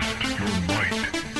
Test your might.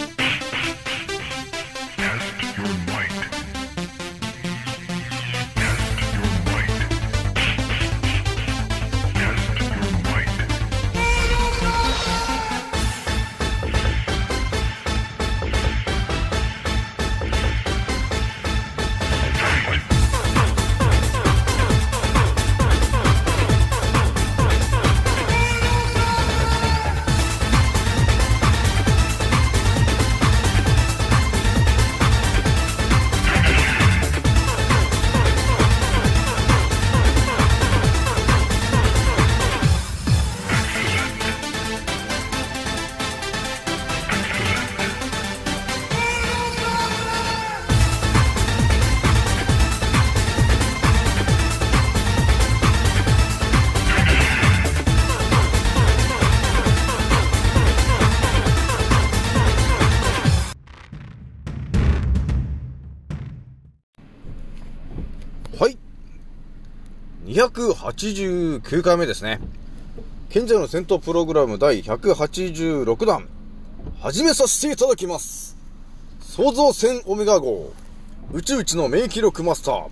289回目ですね。賢者の戦闘プログラム第186弾、始めさせていただきます。創造戦オメガ号、宇宙一の免疫力マスター、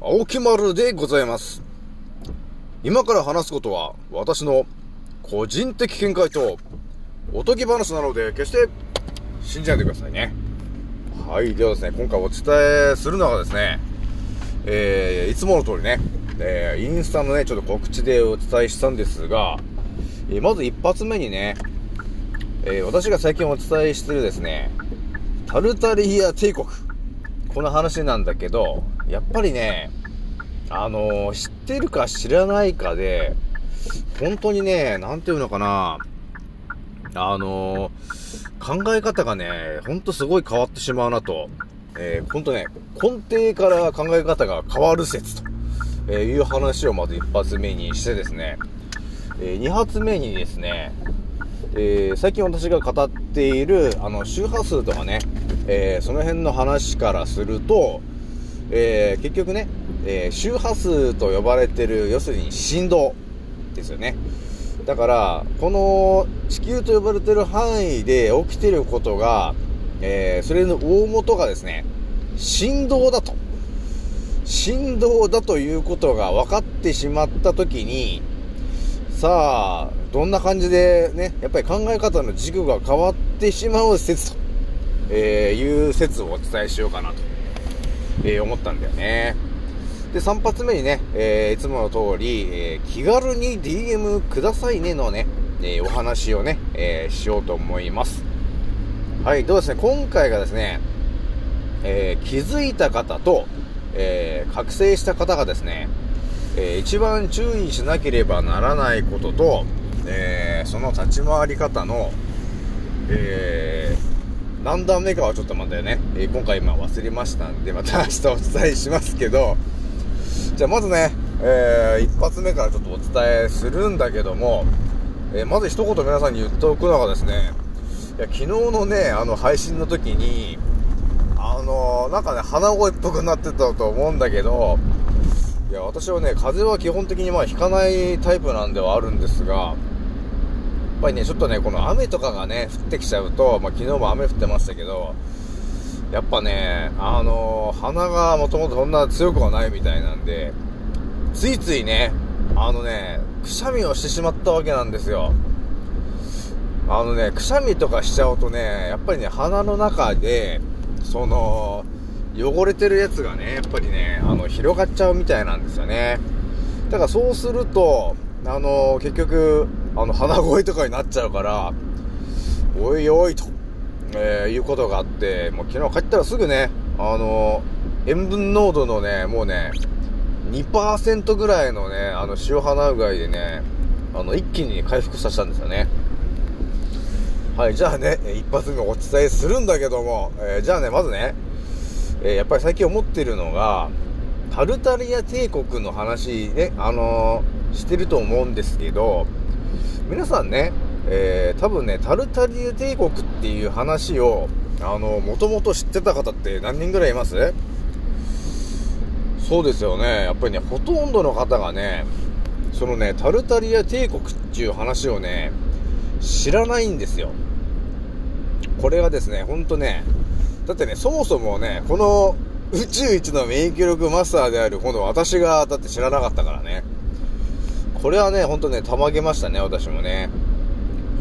青木丸でございます。今から話すことは、私の個人的見解と、おとぎ話なので、決して信じないでくださいね。はい。ではですね、今回お伝えするのはですね、えー、いつもの通りね、えー、インスタのね、ちょっと告知でお伝えしたんですが、えー、まず一発目にね、えー、私が最近お伝えしてるですね、タルタリア帝国。この話なんだけど、やっぱりね、あの知ってるか知らないかで、本当にね、なんていうのかな、あの考え方がね、ほんとすごい変わってしまうなと。えー、ほんとね、根底から考え方が変わる説と。えいう話をまず一発目にしてですね、えー、二発目にですね、え、最近私が語っている、あの、周波数とかね、え、その辺の話からすると、え、結局ね、え周波数と呼ばれてる、要するに振動ですよね。だから、この地球と呼ばれてる範囲で起きてることが、えそれの大元がですね、振動だと。振動だということが分かってしまった時に、さあ、どんな感じでね、やっぱり考え方の軸が変わってしまう説と、えいう説をお伝えしようかなと、えー、思ったんだよね。で、3発目にね、えー、いつもの通り、え、気軽に DM くださいねのね、えお話をね、えしようと思います。はい、どうですね、今回がですね、え気づいた方と、えー、覚醒した方がですね、えー、一番注意しなければならないことと、えー、その立ち回り方の、えー、何段目かはちょっと待ってね、えー、今回今忘れましたんで、また明日お伝えしますけど、じゃあまずね、えー、一発目からちょっとお伝えするんだけども、えー、まず一言皆さんに言っておくのがですね、いや昨日のね、あの配信の時に、の、なんかね、鼻声っぽくなってたと思うんだけど、いや、私はね、風邪は基本的にまあ引かないタイプなんではあるんですが、やっぱりね、ちょっとね、この雨とかがね、降ってきちゃうと、まあ、昨日も雨降ってましたけど、やっぱね、あのー、鼻がもともとそんな強くはないみたいなんで、ついついね、あのね、くしゃみをしてしまったわけなんですよ。あのね、くしゃみとかしちゃうとね、やっぱりね、鼻の中で、その、汚れてるやつがね、やっぱりね、あの、広がっちゃうみたいなんですよね。だからそうすると、あの、結局、あの、鼻声とかになっちゃうから、おいおいと、えー、いうことがあって、もう昨日帰ったらすぐね、あの、塩分濃度のね、もうね、2%ぐらいのね、あの、塩鼻うがいでね、あの、一気に回復させたんですよね。はい、じゃあね、一発目お伝えするんだけども、えー、じゃあね、まずね、えー、やっぱり最近思ってるのが、タルタリア帝国の話ね、あのー、してると思うんですけど、皆さんね、えー、多分ね、タルタリア帝国っていう話を、あの、もともと知ってた方って何人ぐらいいます？そうですよね。やっぱりね、ほとんどの方がね、そのね、タルタリア帝国っていう話をね、知らないんですよ。これがですね、ほんとね、だってね、そもそもね、この宇宙一の免疫力マスターである、この私が、だって知らなかったからね。これはね、ほんとね、たまげましたね、私もね。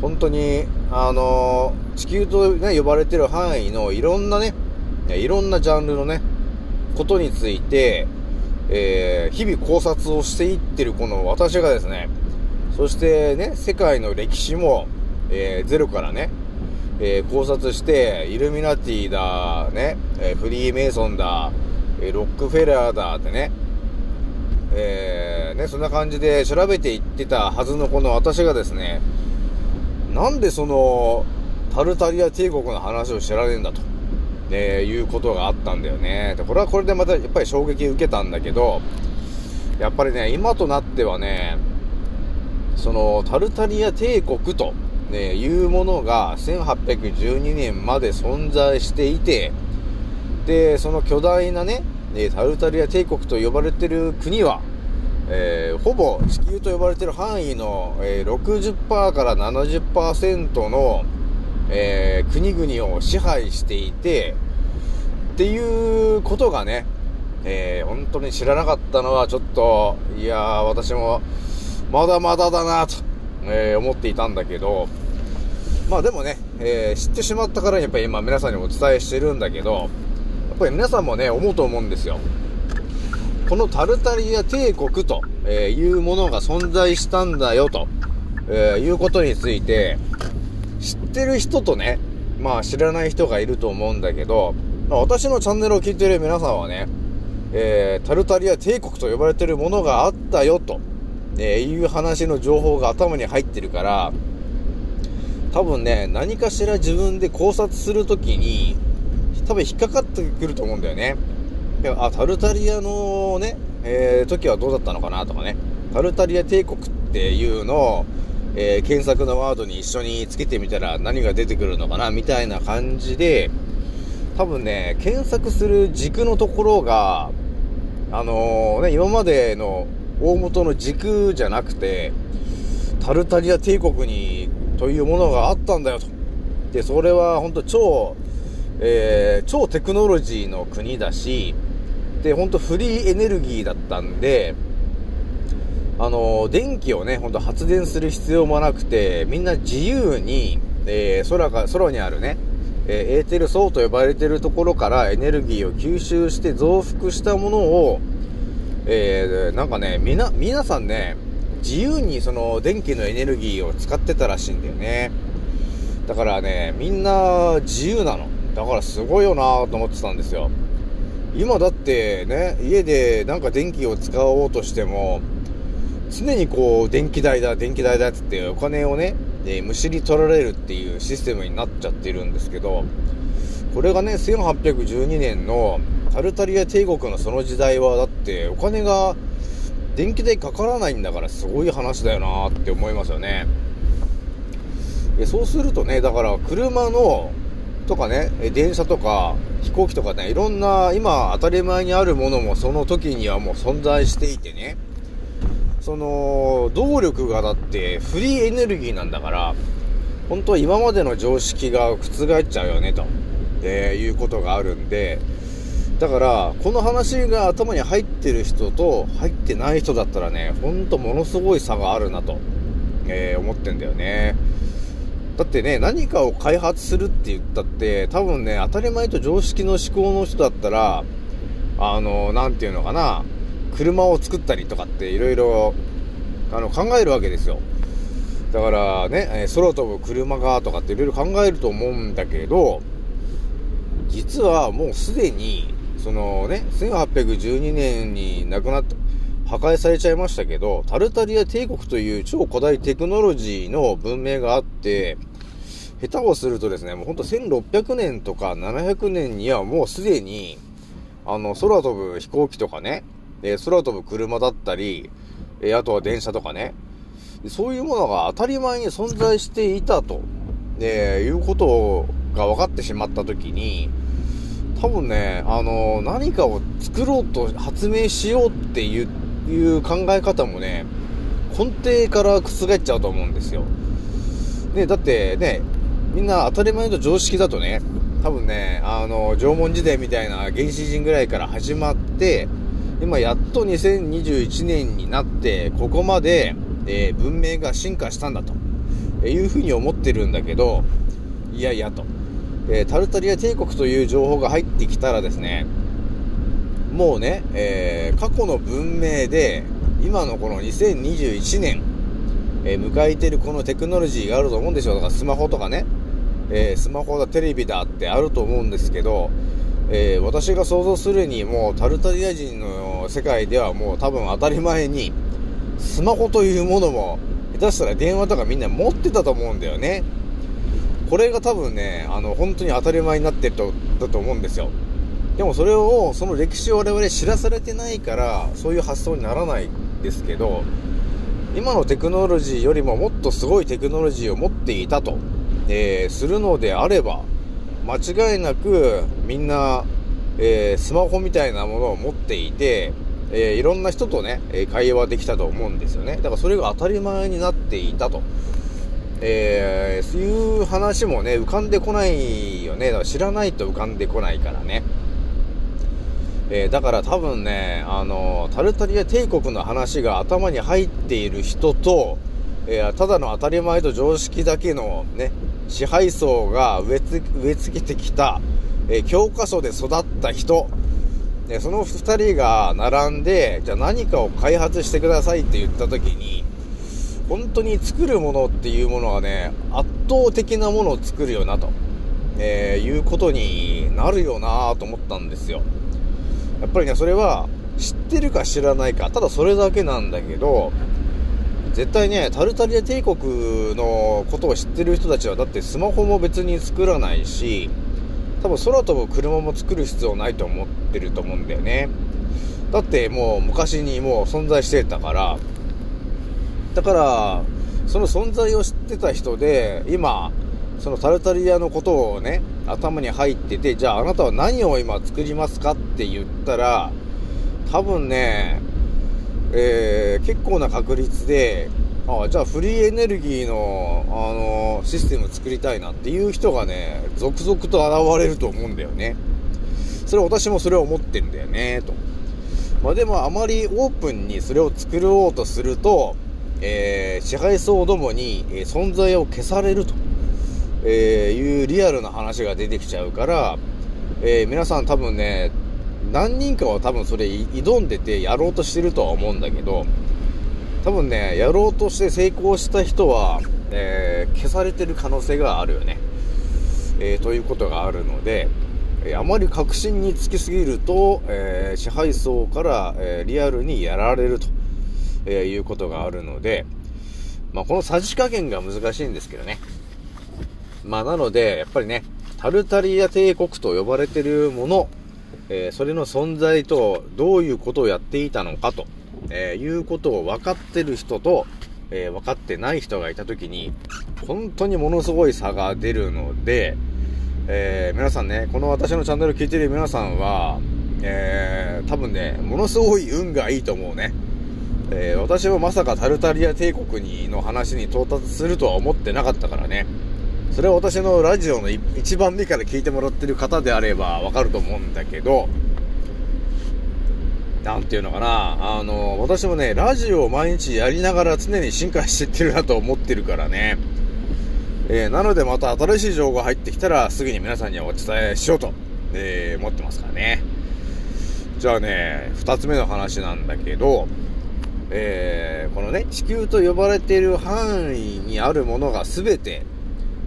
本当に、あのー、地球とね、呼ばれてる範囲のいろんなね、いろんなジャンルのね、ことについて、えー、日々考察をしていってるこの私がですね、そしてね、世界の歴史も、えー、ゼロからね、えー、考察して、イルミナティだ、ね、えフリーメイソンだ、えロックフェラーだってね、えね、そんな感じで調べていってたはずのこの私がですね、なんでその、タルタリア帝国の話を知らねえんだと。え、いうことがあったんだよね。で、これはこれでまたやっぱり衝撃受けたんだけど、やっぱりね、今となってはね、その、タルタリア帝国と、ね、いうものが1812年まで存在していて、で、その巨大なね、タルタリア帝国と呼ばれてる国は、えー、ほぼ地球と呼ばれてる範囲の、えー、60%から70%の、えー、国々を支配していて、っていうことがね、えー、本当に知らなかったのはちょっと、いやー、私も、まだまだだなと、えー、思っていたんだけど、まあでもね、えー、知ってしまったからやっぱり今皆さんにお伝えしてるんだけど、やっぱり皆さんもね、思うと思うんですよ。このタルタリア帝国というものが存在したんだよと、えいうことについて、知ってる人とね、まあ知らない人がいると思うんだけど、まあ、私のチャンネルを聞いてる皆さんはね、えー、タルタリア帝国と呼ばれてるものがあったよと、えー、いう話の情報が頭に入ってるから、多分ね、何かしら自分で考察するときに、多分引っかかってくると思うんだよね。あ、タルタリアのね、えー、時はどうだったのかなとかね。タルタリア帝国っていうのを、えー、検索のワードに一緒につけてみたら何が出てくるのかなみたいな感じで、多分ね、検索する軸のところが、あのー、ね、今までの大元の軸じゃなくて、タルタリア帝国に、というものがあったんだよと。で、それは本当超、えー、超テクノロジーの国だし、で、本当フリーエネルギーだったんで、あの、電気をね、ほんと発電する必要もなくて、みんな自由に、えー、空か、空にあるね、えー、エーテル層と呼ばれてるところからエネルギーを吸収して増幅したものを、えー、なんかね、みな、皆さんね、自由にその電気のエネルギーを使ってたらしいんだよね。だからね、みんな自由なの。だからすごいよなと思ってたんですよ。今だってね、家でなんか電気を使おうとしても、常にこう、電気代だ、電気代だってってお金をね、えむしり取られるっていうシステムになっちゃってるんですけど、これがね、1812年のタルタリア帝国のその時代は、だってお金が電気代かからないんだからすごい話だよなって思いますよね。そうするとね、だから車の、とかね、電車とか飛行機とかね、いろんな今当たり前にあるものもその時にはもう存在していてね、その、動力がだってフリーエネルギーなんだから、本当は今までの常識が覆っちゃうよね、と、えー、いうことがあるんで、だから、この話が頭に入ってる人と入ってない人だったらね、ほんとものすごい差があるなと、えー、思ってんだよね。だってね、何かを開発するって言ったって、多分ね、当たり前と常識の思考の人だったら、あの、なんていうのかな、車を作ったりとかっていろいろあの考えるわけですよ。だからね、空飛ぶ車がとかっていろいろ考えると思うんだけど、実はもうすでに、そのね、1812年に亡くなった、破壊されちゃいましたけど、タルタリア帝国という超古代テクノロジーの文明があって、下手をするとですね、もうほんと1600年とか700年にはもうすでに、あの、空飛ぶ飛行機とかね、え、空飛ぶ車だったり、え、あとは電車とかね、そういうものが当たり前に存在していたと、え、いうことが分かってしまったときに、多分ね、あの何かを作ろうと発明しようっていういう考え方もね、根底から覆っちゃうと思うんですよ。ね、だってね、みんな当たり前と常識だとね、多分ね、あの、縄文時代みたいな原始人ぐらいから始まって、今やっと2021年になって、ここまで、えー、文明が進化したんだと、えいうふうに思ってるんだけど、いやいやと、えー、タルタリア帝国という情報が入ってきたらですね、もうね、えー、過去の文明で、今のこの2021年、えー、迎えてるこのテクノロジーがあると思うんですよ。だからスマホとかね、え、スマホだ、テレビだってあると思うんですけど、え、私が想像するにもうタルタリア人の世界ではもう多分当たり前にスマホというものも下手したら電話とかみんな持ってたと思うんだよね。これが多分ね、あの、本当に当たり前になってると、だと思うんですよ。でもそれを、その歴史を我々知らされてないから、そういう発想にならないですけど、今のテクノロジーよりももっとすごいテクノロジーを持っていたと、えー、するのであれば、間違いなくみんな、えー、スマホみたいなものを持っていて、えー、いろんな人とね、会話できたと思うんですよね。だからそれが当たり前になっていたと。えー、そういう話もね、浮かんでこないよね。だから知らないと浮かんでこないからね。えー、だから多分ね、あの、タルタリア帝国の話が頭に入っている人と、えー、ただの当たり前と常識だけのね、支配層が植え植え付けてきた、えー、教科書で育った人、でその二人が並んで、じゃあ何かを開発してくださいって言った時に、本当に作るものっていうものがね、圧倒的なものを作るよなと、えー、いうことになるよなと思ったんですよ。やっぱりね、それは知ってるか知らないか、ただそれだけなんだけど、絶対ね、タルタリア帝国のことを知ってる人たちは、だってスマホも別に作らないし、多分空飛ぶ車も作る必要ないと思ってると思うんだよね。だってもう昔にもう存在してたから、だから、その存在を知ってた人で、今、そのタルタリアのことをね、頭に入ってて、じゃああなたは何を今作りますかって言ったら、多分ね、えー、結構な確率で、あじゃあフリーエネルギーの、あのシステム作りたいなっていう人がね、続々と現れると思うんだよね。それ私もそれを思ってんだよね、と。まあでもあまりオープンにそれを作ろうとすると、えー、支配層どもに、え存在を消されると、えいうリアルな話が出てきちゃうから、えー、皆さん多分ね、何人かは多分それ挑んでてやろうとしてるとは思うんだけど、多分ね、やろうとして成功した人は、えー、消されてる可能性があるよね。えー、ということがあるので、えあまり確信につきすぎると、え支配層から、えリアルにやられると。えー、いうことがあるので、まあ、このさじ加減が難しいんですけどね。まあ、なので、やっぱりね、タルタリア帝国と呼ばれてるもの、えー、それの存在とどういうことをやっていたのかと、えー、いうことを分かってる人と、えー、分かってない人がいたときに、本当にものすごい差が出るので、え、皆さんね、この私のチャンネル聞いてる皆さんは、え、多分ね、ものすごい運がいいと思うね。えー、私はまさかタルタリア帝国にの話に到達するとは思ってなかったからね。それは私のラジオの一番目から聞いてもらってる方であればわかると思うんだけど、なんていうのかな、あの、私もね、ラジオを毎日やりながら常に進化していってるなと思ってるからね。えー、なのでまた新しい情報が入ってきたらすぐに皆さんにお伝えしようと、えー、思ってますからね。じゃあね、二つ目の話なんだけど、えー、このね、地球と呼ばれている範囲にあるものが全て、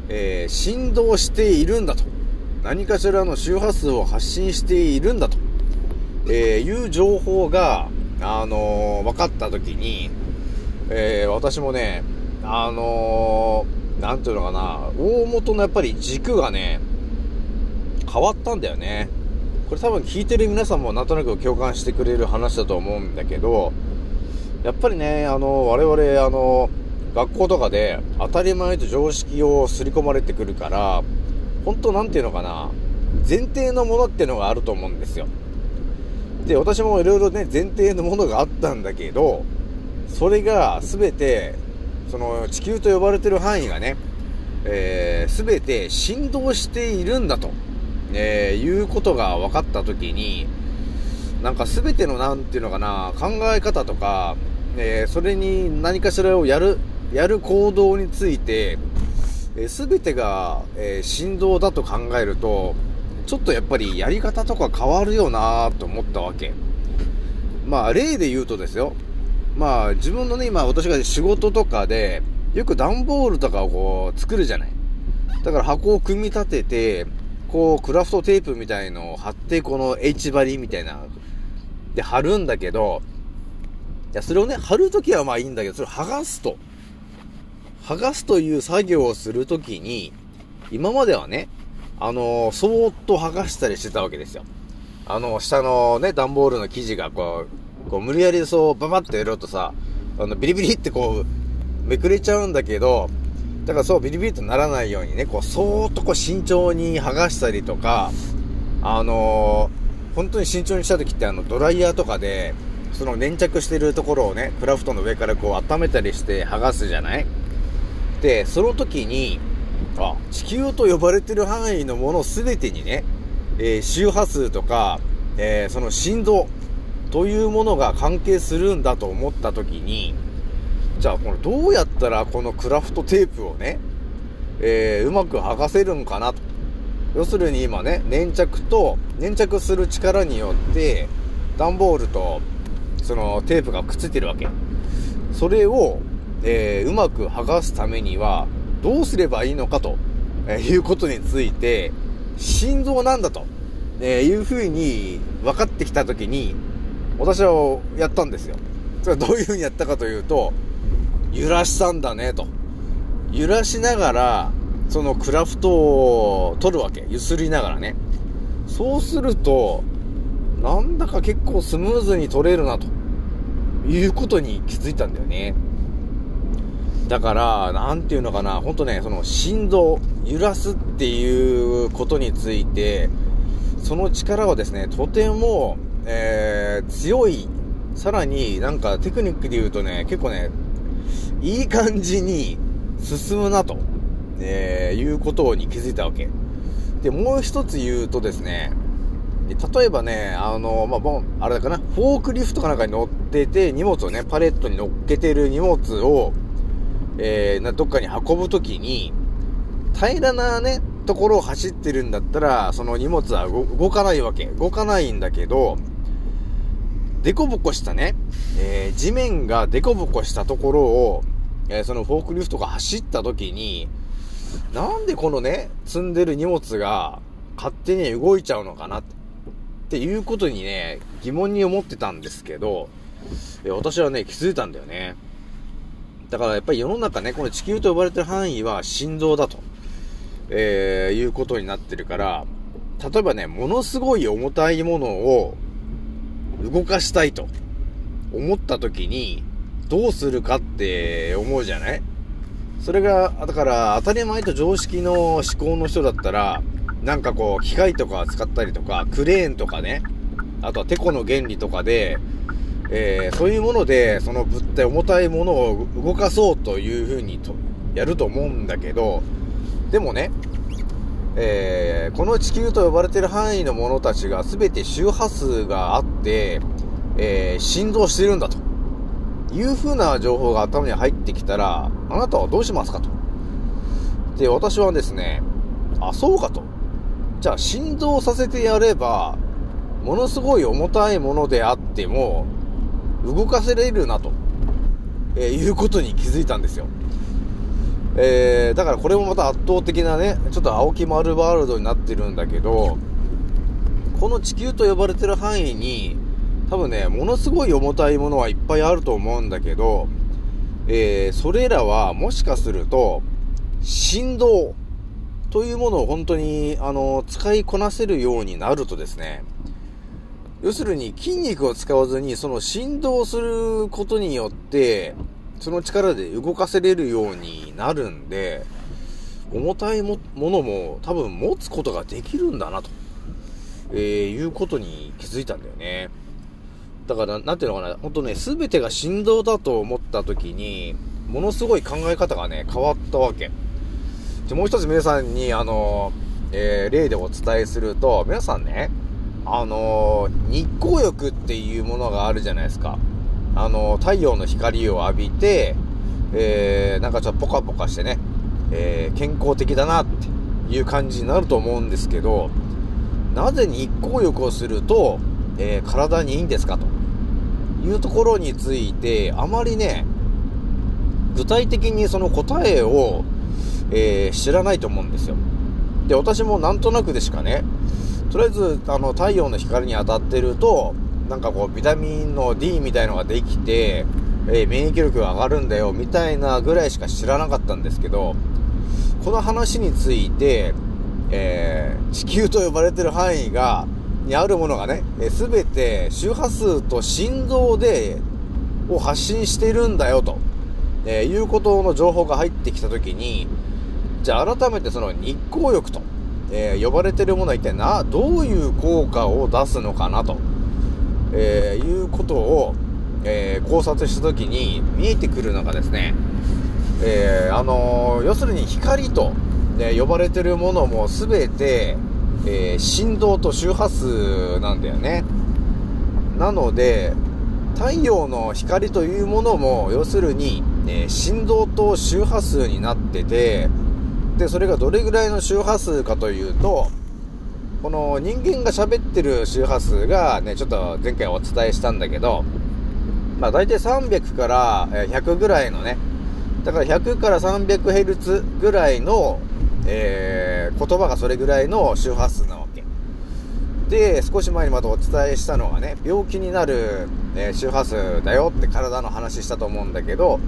えー、振動しているんだと。何かしらの周波数を発信しているんだと、えー、いう情報が、あのー、分かった時に、えー、私もね、あのー、なんていうのかな、大元のやっぱり軸がね、変わったんだよね。これ多分聞いてる皆さんもなんとなく共感してくれる話だと思うんだけど、やっぱりね、あの、我々、あの、学校とかで当たり前と常識を刷り込まれてくるから、本当なんていうのかな、前提のものっていうのがあると思うんですよ。で、私もいろいろね、前提のものがあったんだけど、それが全て、その地球と呼ばれてる範囲がね、えー、全て振動しているんだと、えー、いうことが分かったときに、なんか全てのなんていうのかな、考え方とか、えー、それに何かしらをやる、やる行動について、えー、全てが、えー、振動だと考えると、ちょっとやっぱりやり方とか変わるよなと思ったわけ。まあ、例で言うとですよ。まあ、自分のね、今、私が仕事とかで、よく段ボールとかをこう、作るじゃない。だから箱を組み立てて、こう、クラフトテープみたいのを貼って、この H 張りみたいな、で貼るんだけど、いや、それをね、貼るときはまあいいんだけど、それを剥がすと。剥がすという作業をするときに、今まではね、あのー、そーっと剥がしたりしてたわけですよ。あの、下のね、段ボールの生地がこう、こう無理やりそう、ババってやろうとさ、あの、ビリビリってこう、めくれちゃうんだけど、だからそうビリビリとならないようにね、こう、そーっとこう慎重に剥がしたりとか、あのー、本当に慎重にした時ってあの、ドライヤーとかで、その粘着してるところをね、クラフトの上からこう温めたりして剥がすじゃない？で、その時に、あ、地球と呼ばれてる範囲のもの全てにね、えー、周波数とか、えー、その振動というものが関係するんだと思った時に、じゃあこのどうやったらこのクラフトテープをね、えー、うまく剥がせるんかな？と。要するに今ね、粘着と、粘着する力によって、段ボールと、そのテープがくっついてるわけ。それを、えー、うまく剥がすためには、どうすればいいのかと、えー、いうことについて、心臓なんだと、えー、いうふうに分かってきたときに、私はやったんですよ。それはどういうふうにやったかというと、揺らしたんだね、と。揺らしながら、そのクラフトを取るわけ。揺すりながらね。そうすると、なんだか結構スムーズに取れるな、ということに気づいたんだよね。だから、なんていうのかな、ほんとね、その振動、揺らすっていうことについて、その力はですね、とても、えー、強い、さらになんかテクニックで言うとね、結構ね、いい感じに進むなと、えー、いうことに気づいたわけ。で、もう一つ言うとですね、で例えばね、あの、まあ、あれだかな、フォークリフトかなんかに乗ってて、荷物をね、パレットに乗っけてる荷物を、えー、どっかに運ぶときに、平らなね、ところを走ってるんだったら、その荷物は動かないわけ。動かないんだけど、デコボコしたね、えー、地面がデコボコしたところを、えー、そのフォークリフトが走った時に、なんでこのね、積んでる荷物が勝手に動いちゃうのかなってっていうことにね、疑問に思ってたんですけど、私はね、気づいたんだよね。だからやっぱり世の中ね、この地球と呼ばれてる範囲は振動だと、えー、いうことになってるから、例えばね、ものすごい重たいものを動かしたいと思った時に、どうするかって思うじゃない？それが、だから当たり前と常識の思考の人だったら、なんかこう、機械とか使ったりとか、クレーンとかね、あとはテコの原理とかで、えー、そういうもので、その物体、重たいものを動かそうというふうにとやると思うんだけど、でもね、えー、この地球と呼ばれてる範囲のものたちが全て周波数があって、えー、振動してるんだという風な情報が頭に入ってきたら、あなたはどうしますかと。で、私はですね、あ、そうかと。じゃあ振動させてやれば、ものすごい重たいものであっても、動かせれるなと、え、いうことに気づいたんですよ。えー、だからこれもまた圧倒的なね、ちょっと青木丸ワールドになってるんだけど、この地球と呼ばれてる範囲に、多分ね、ものすごい重たいものはいっぱいあると思うんだけど、えー、それらはもしかすると、振動というものを本当に、あの、使いこなせるようになるとですね、要するに筋肉を使わずに、その振動することによって、その力で動かせれるようになるんで、重たいものも多分持つことができるんだなと、えー、いうことに気づいたんだよね。だから、なんていうのかな、ほんとね、すべてが振動だと思った時に、ものすごい考え方がね、変わったわけ。じゃもう一つ皆さんに、あの、えー、例でお伝えすると、皆さんね、あの日光浴っていうものがあるじゃないですか。あの太陽の光を浴びて、えー、なんかちょっとポカポカしてね、えー、健康的だなっていう感じになると思うんですけど、なぜ日光浴をすると、えー、体にいいんですかというところについて、あまりね、具体的にその答えを、えー、知らないと思うんですよ。で、私もなんとなくでしかね、とりあえず、あの、太陽の光に当たってると、なんかこう、ビタミンの D みたいのができて、えー、免疫力が上がるんだよ、みたいなぐらいしか知らなかったんですけど、この話について、えー、地球と呼ばれてる範囲が、にあるものがね、す、え、べ、て周波数と振動で、を発信してるんだよと、えー、いうことの情報が入ってきたときに、じゃあ改めてその日光浴と、えー、呼ばれてるものは一体な、どういう効果を出すのかなと、えー、いうことを、えー、考察したときに見えてくるのがですね、えー、あのー、要するに光と、ね、呼ばれてるものも全て、えー、振動と周波数なんだよね。なので、太陽の光というものも、要するに、え振動と周波数になってて、で、それがどれぐらいの周波数かというと、この人間が喋ってる周波数がね、ちょっと前回お伝えしたんだけど、まあ大体300から100ぐらいのね、だから100から 300Hz ぐらいの、えー、言葉がそれぐらいの周波数なわけ。で、少し前にまたお伝えしたのはね、病気になる、え、周波数だよって体の話したと思うんだけど、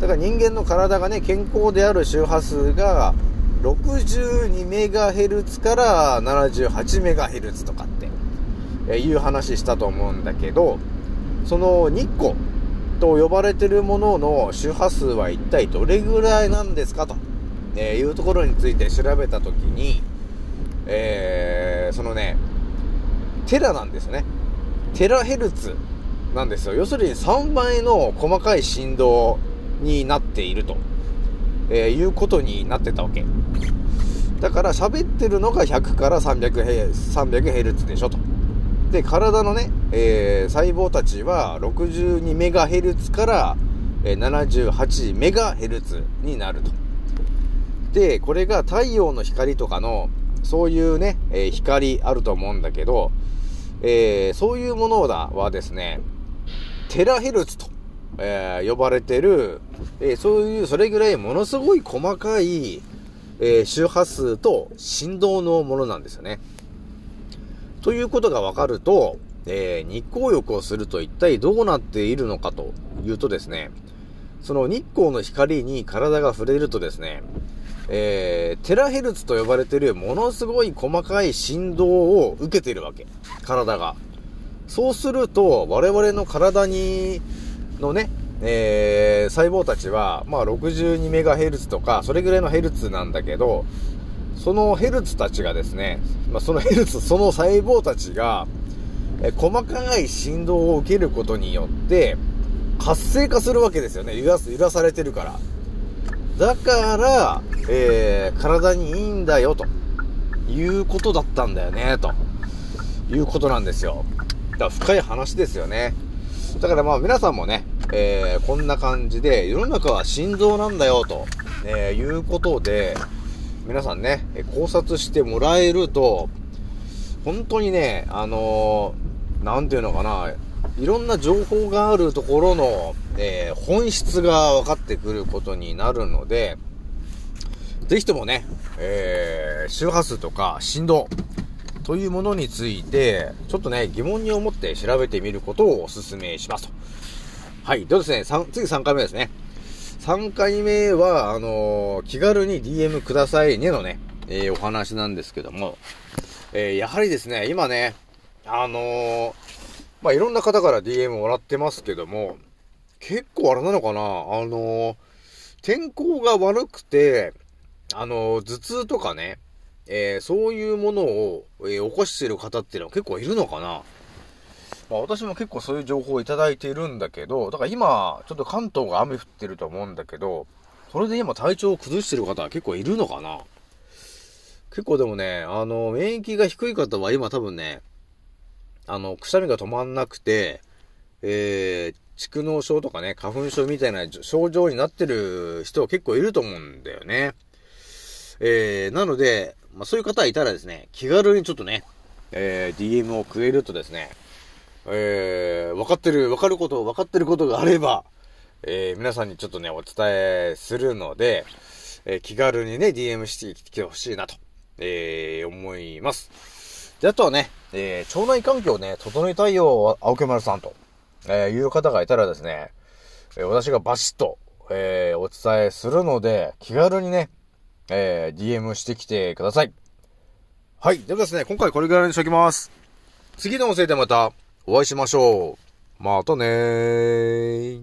だから人間の体がね、健康である周波数が 62MHz から 78MHz とかって、えいう話したと思うんだけど、その日光と呼ばれてるものの周波数は一体どれぐらいなんですかと、えいうところについて調べたときに、えー、そのね、テラなんですね。テラヘルツなんですよ。要するに3倍の細かい振動になっていると、えー、いうことになってたわけ。だから喋ってるのが100から300ヘ ,300 でしょと。で、体のね、えー、細胞たちは 62MHz から、えー、78MHz になると。で、これが太陽の光とかの、そういうね、えー、光あると思うんだけど、えー、そういうものだはですね、テラヘルツと、えー、呼ばれてる、えー、そういう、それぐらいものすごい細かい、えー、周波数と振動のものなんですよね。ということが分かると、え、日光浴をすると一体どうなっているのかというとですね、その日光の光に体が触れるとですね、えー、テラヘルツと呼ばれてるものすごい細かい振動を受けているわけ。体が。そうすると、我々の体に、のね、えー、細胞たちは、まあ 62MHz とか、それぐらいのヘルツなんだけど、そのヘルツたちがですね、まあ、そのヘルツ、その細胞たちが、え細かい振動を受けることによって、活性化するわけですよね。揺らす、揺らされてるから。だから、えー、体にいいんだよ、ということだったんだよね、ということなんですよ。だから深い話ですよね。だからまあ皆さんもね、えー、こんな感じで、世の中は心臓なんだよ、と、え、いうことで、皆さんね、考察してもらえると、本当にね、あのー、なんていうのかな、いろんな情報があるところの、えー、本質が分かってくることになるので、ぜひともね、えー、周波数とか振動というものについて、ちょっとね、疑問に思って調べてみることをお勧めしますと。はい。ではですね、次3回目ですね。3回目は、あのー、気軽に DM くださいねのね、えー、お話なんですけども、えー、やはりですね、今ね、あの、まあ、いろんな方から DM もらってますけども、結構あれなのかなあの天候が悪くて、あの頭痛とかね、えそういうものを、え起こしてる方っていうのは結構いるのかなまあ、私も結構そういう情報をいただいているんだけど、だから今、ちょっと関東が雨降ってると思うんだけど、それで今体調を崩してる方は結構いるのかな？結構でもね、あの、免疫が低い方は今多分ね、あの、くしゃみが止まんなくて、えー、蓄膿症とかね、花粉症みたいな症状になってる人は結構いると思うんだよね。えー、なので、まあ、そういう方いたらですね、気軽にちょっとね、えー、DM をくれるとですね、えー、分かってる、分かること、分かってることがあれば、えー、皆さんにちょっとね、お伝えするので、えー、気軽にね、DM してきてほしいなと、えー、思います。で、あとはね、えー、腸内環境をね、整えたいよ、青木丸さんと、えー、いう方がいたらですね、えー、私がバシッと、えー、お伝えするので、気軽にね、えー、DM してきてください。はい。ではですね、今回これぐらいにしときます。次の音声でまたお会いしましょう。またねー。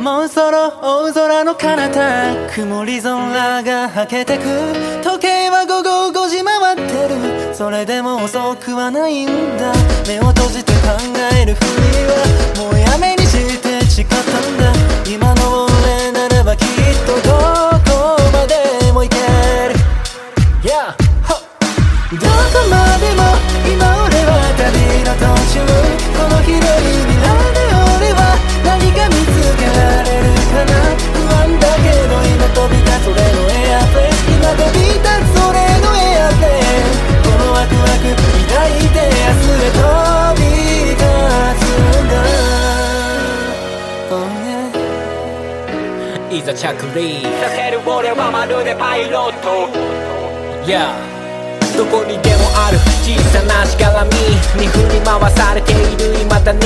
もうそろ大空の彼方曇り空がはけてく時計は午後5時回ってるそれでも遅くはないんだ目を閉じて考えるふりはもうやめにして誓ったんだ今の俺ならばきっとどここまでも今俺は旅の途中この広い未来で俺は何か見つけられるかな不安だけど今飛び立つ俺のエアプレイ今飛び立つ俺のエアプレイこのワクワク抱いて明日へ飛び立つんだ、oh yeah、いざ着陸させる俺はまるでパイロット Yeah どこにでもある小さなしがらみに振り回されている未だに